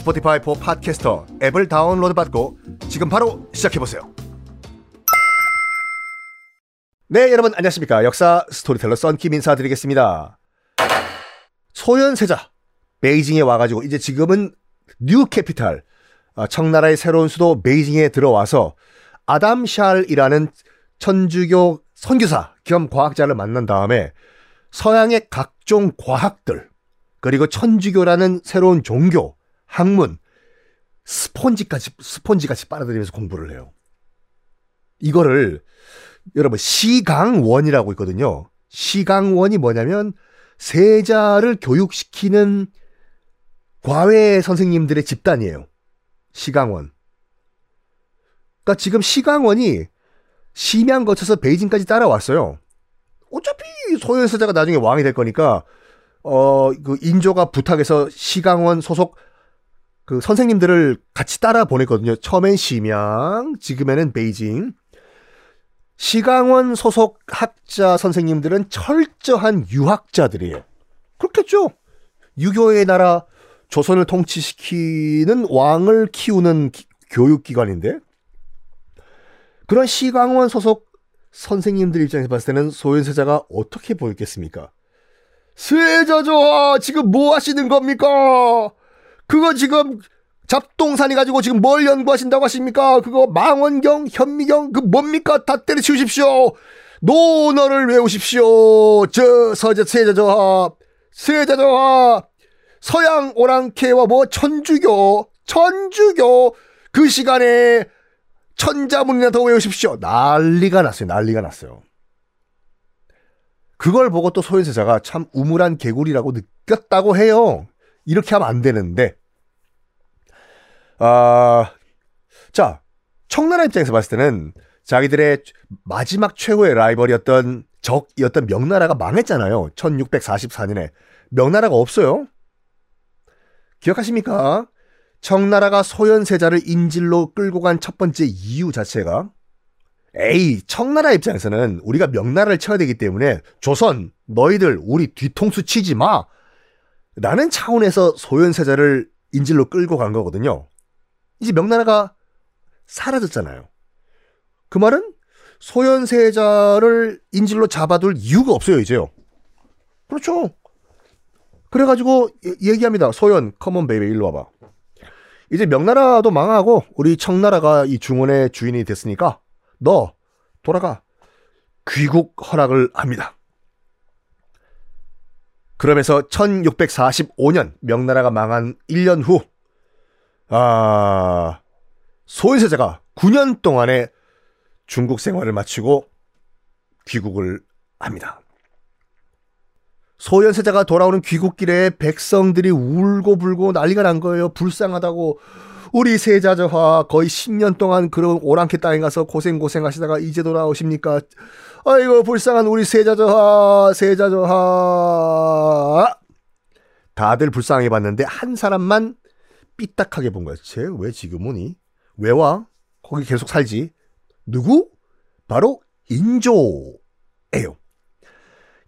Spotify for Podcasters 앱을 다운로드 받고 지금 바로 시작해보세요. 네, 여러분 안녕하십니까. 역사 스토리텔러 썬킴 인사드리겠습니다. 소현세자 베이징에 와가지고 이제 지금은 new capital 아, 청나라의 새로운 수도 베이징에 들어와서 아담 샬이라는 천주교 선교사 겸 과학자를 만난 다음에 서양의 각종 과학들 그리고 천주교라는 새로운 종교, 학문, 스폰지까지 스폰지같이 빨아들이면서 공부를 해요. 이거를 여러분 시강원이라고 있거든요. 시강원이 뭐냐면 세자를 교육시키는 과외 선생님들의 집단이에요. 시강원. 그러니까 지금 시강원이 심양 거쳐서 베이징까지 따라왔어요. 어차피 소현세자가 나중에 왕이 될 거니까 어 그 인조가 부탁해서 시강원 소속 그 선생님들을 같이 따라 보냈거든요. 처음엔 심양, 지금에는 베이징. 시강원 소속 학자 선생님들은 철저한 유학자들이에요. 그렇겠죠. 유교의 나라 조선을 통치시키는 왕을 키우는 기, 교육기관인데 그런 시강원 소속 선생님들 입장에서 봤을 때는 소현세자가 어떻게 보였겠습니까? 세자저 지금 뭐 하시는 겁니까? 그거 지금 잡동산이 가지고 지금 뭘 연구하신다고 하십니까? 그거 망원경, 현미경, 그 뭡니까? 다 때려치우십시오. 논어를 외우십시오. 저 서자 세자저하, 세자저하, 서양 오랑캐와 뭐 천주교, 천주교 그 시간에 천자문이나 더 외우십시오. 난리가 났어요. 난리가 났어요. 그걸 보고 또 소현세자가 참 우물한 개구리라고 느꼈다고 해요. 이렇게 하면 안 되는데 아, 자, 청나라 입장에서 봤을 때는 자기들의 마지막 최고의 라이벌이었던 적이었던 명나라가 망했잖아요. 1644년에. 명나라가 없어요. 기억하십니까? 청나라가 소현세자를 인질로 끌고 간 첫 번째 이유 자체가 에이, 청나라 입장에서는 우리가 명나라를 쳐야 되기 때문에 조선, 너희들 우리 뒤통수 치지 마. 라는 차원에서 소현세자를 인질로 끌고 간 거거든요. 이제 명나라가 사라졌잖아요. 그 말은 소현세자를 인질로 잡아둘 이유가 없어요, 이제요. 그렇죠. 그래가지고 얘기합니다. 소현, come on baby 일로 와봐. 이제 명나라도 망하고 우리 청나라가 이 중원의 주인이 됐으니까 너 돌아가 귀국 허락을 합니다. 그러면서 1645년 명나라가 망한 1년 후 아, 소현세자가 9년 동안의 중국 생활을 마치고 귀국을 합니다. 소현세자가 돌아오는 귀국길에 백성들이 울고 불고 난리가 난 거예요. 불쌍하다고. 우리 세자저하 거의 10년 동안 그런 오랑캐 땅에 가서 고생고생 하시다가 이제 돌아오십니까? 아이고 불쌍한 우리 세자저하 세자저하 다들 불쌍해 봤는데 한 사람만 삐딱하게 본 거야. 쟤 왜 지금 오니? 왜 와? 거기 계속 살지. 누구? 바로 인조예요.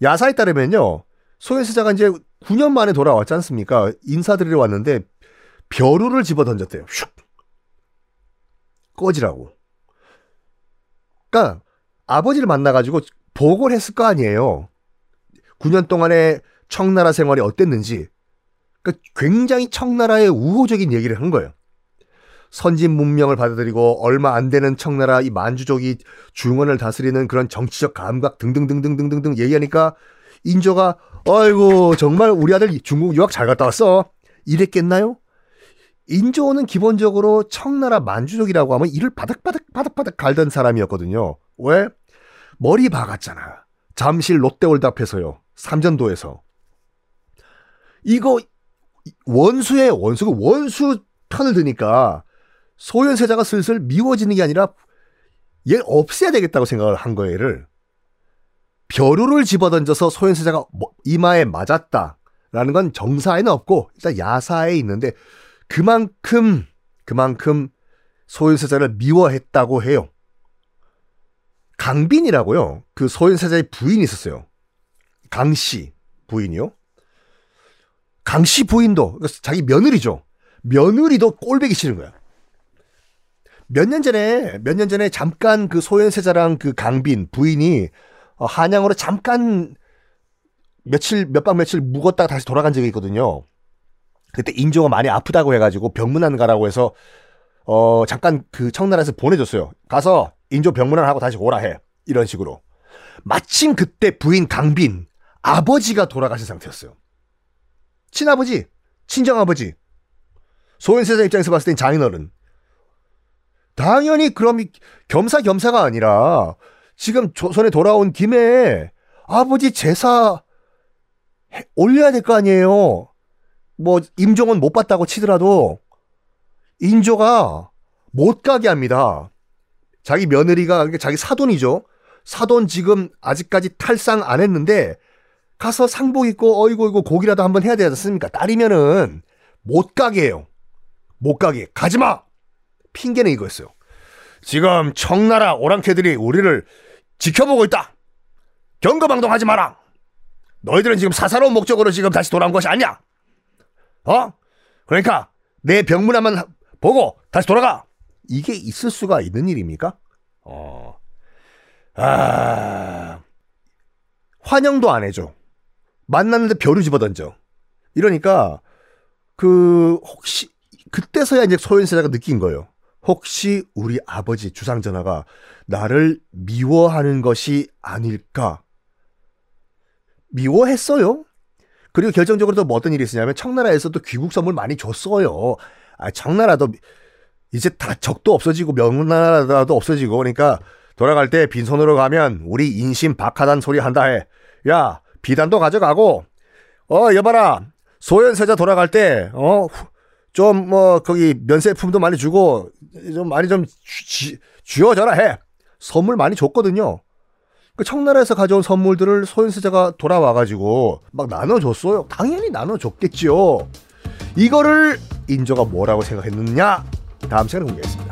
야사에 따르면요. 소현세자가 이제 9년 만에 돌아왔지 않습니까? 인사드리러 왔는데 벼루를 집어 던졌대요. 슉. 꺼지라고. 그러니까 아버지를 만나가지고 보고를 했을 거 아니에요. 9년 동안의 청나라 생활이 어땠는지. 그러니까 굉장히 청나라의 우호적인 얘기를 한 거예요. 선진 문명을 받아들이고 얼마 안 되는 청나라 이 만주족이 중원을 다스리는 그런 정치적 감각 등등등등등등등 얘기하니까 인조가 아이고 정말 우리 아들 중국 유학 잘 갔다 왔어 이랬겠나요? 인조는 기본적으로 청나라 만주족이라고 하면 이를 바닥바닥 바닥바닥 갈던 사람이었거든요. 왜? 머리 박았잖아. 잠실 롯데월드 앞에서요. 삼전도에서. 이거 원수의 원수가 원수 편을 드니까 소현세자가 슬슬 미워지는 게 아니라 얘 없애야 되겠다고 생각을 한 거예요, 얘를. 벼루를 집어던져서 소현세자가 뭐 이마에 맞았다라는 건 정사에는 없고 일단 야사에 있는데 그만큼 그만큼 소현세자를 미워했다고 해요. 강빈이라고요. 그 소현세자의 부인이 있었어요. 강씨 부인이요. 강 씨 부인도 그러니까 자기 며느리죠. 며느리도 꼴배기 싫은 거야. 몇 년 전에 몇 년 전에 잠깐 그 소현세자랑 그 강빈 부인이 어, 한양으로 잠깐 며칠 몇 박 며칠 묵었다가 다시 돌아간 적이 있거든요. 그때 인조가 많이 아프다고 해가지고 병문안 가라고 해서 어 잠깐 그 청나라에서 보내줬어요. 가서 인조 병문안 하고 다시 오라 해 이런 식으로. 마침 그때 부인 강빈 아버지가 돌아가신 상태였어요. 친아버지, 친정아버지. 소현세자 입장에서 봤을 땐 장인어른. 당연히 그럼 겸사겸사가 아니라 지금 조선에 돌아온 김에 아버지 제사 올려야 될 거 아니에요. 뭐 임종은 못 봤다고 치더라도 인조가 못 가게 합니다. 자기 며느리가 그러니까 자기 사돈이죠. 사돈 지금 아직까지 탈상 안 했는데 가서 상복 입고 어이구 이고 고기라도 한번 해야 되지 않습니까? 딸이면은 못 가게 해요. 못 가게. 가지 마. 핑계는 이거였어요. 지금 청나라 오랑캐들이 우리를 지켜보고 있다. 경거방동하지 마라. 너희들은 지금 사사로운 목적으로 지금 다시 돌아온 것이 아니야. 어? 그러니까 내 병문안만 보고 다시 돌아가. 이게 있을 수가 있는 일입니까? 어. 아. 환영도 안 해줘. 만났는데 벼루 집어던져. 이러니까 그 혹시 그때서야 이제 소현세자가 느낀 거예요. 혹시 우리 아버지 주상전하가 나를 미워하는 것이 아닐까? 미워했어요. 그리고 결정적으로 또 뭐 어떤 일이 있었냐면 청나라에서도 귀국 선물 많이 줬어요. 아, 청나라도 이제 다 적도 없어지고 명나라도 없어지고 그러니까 돌아갈 때 빈손으로 가면 우리 인심 박하단 소리 한다 해. 야, 비단도 가져가고 어, 여봐라. 소현세자 돌아갈 때 어, 좀뭐 거기 면세품도 많이 주고 좀 많이 좀 쥐, 쥐어져라 해. 선물 많이 줬거든요. 그 청나라에서 가져온 선물들을 소현세자가 돌아와가지고 막 나눠줬어요. 당연히 나눠줬겠지요. 이거를 인조가 뭐라고 생각했느냐? 다음 시간에 공개하겠습니다.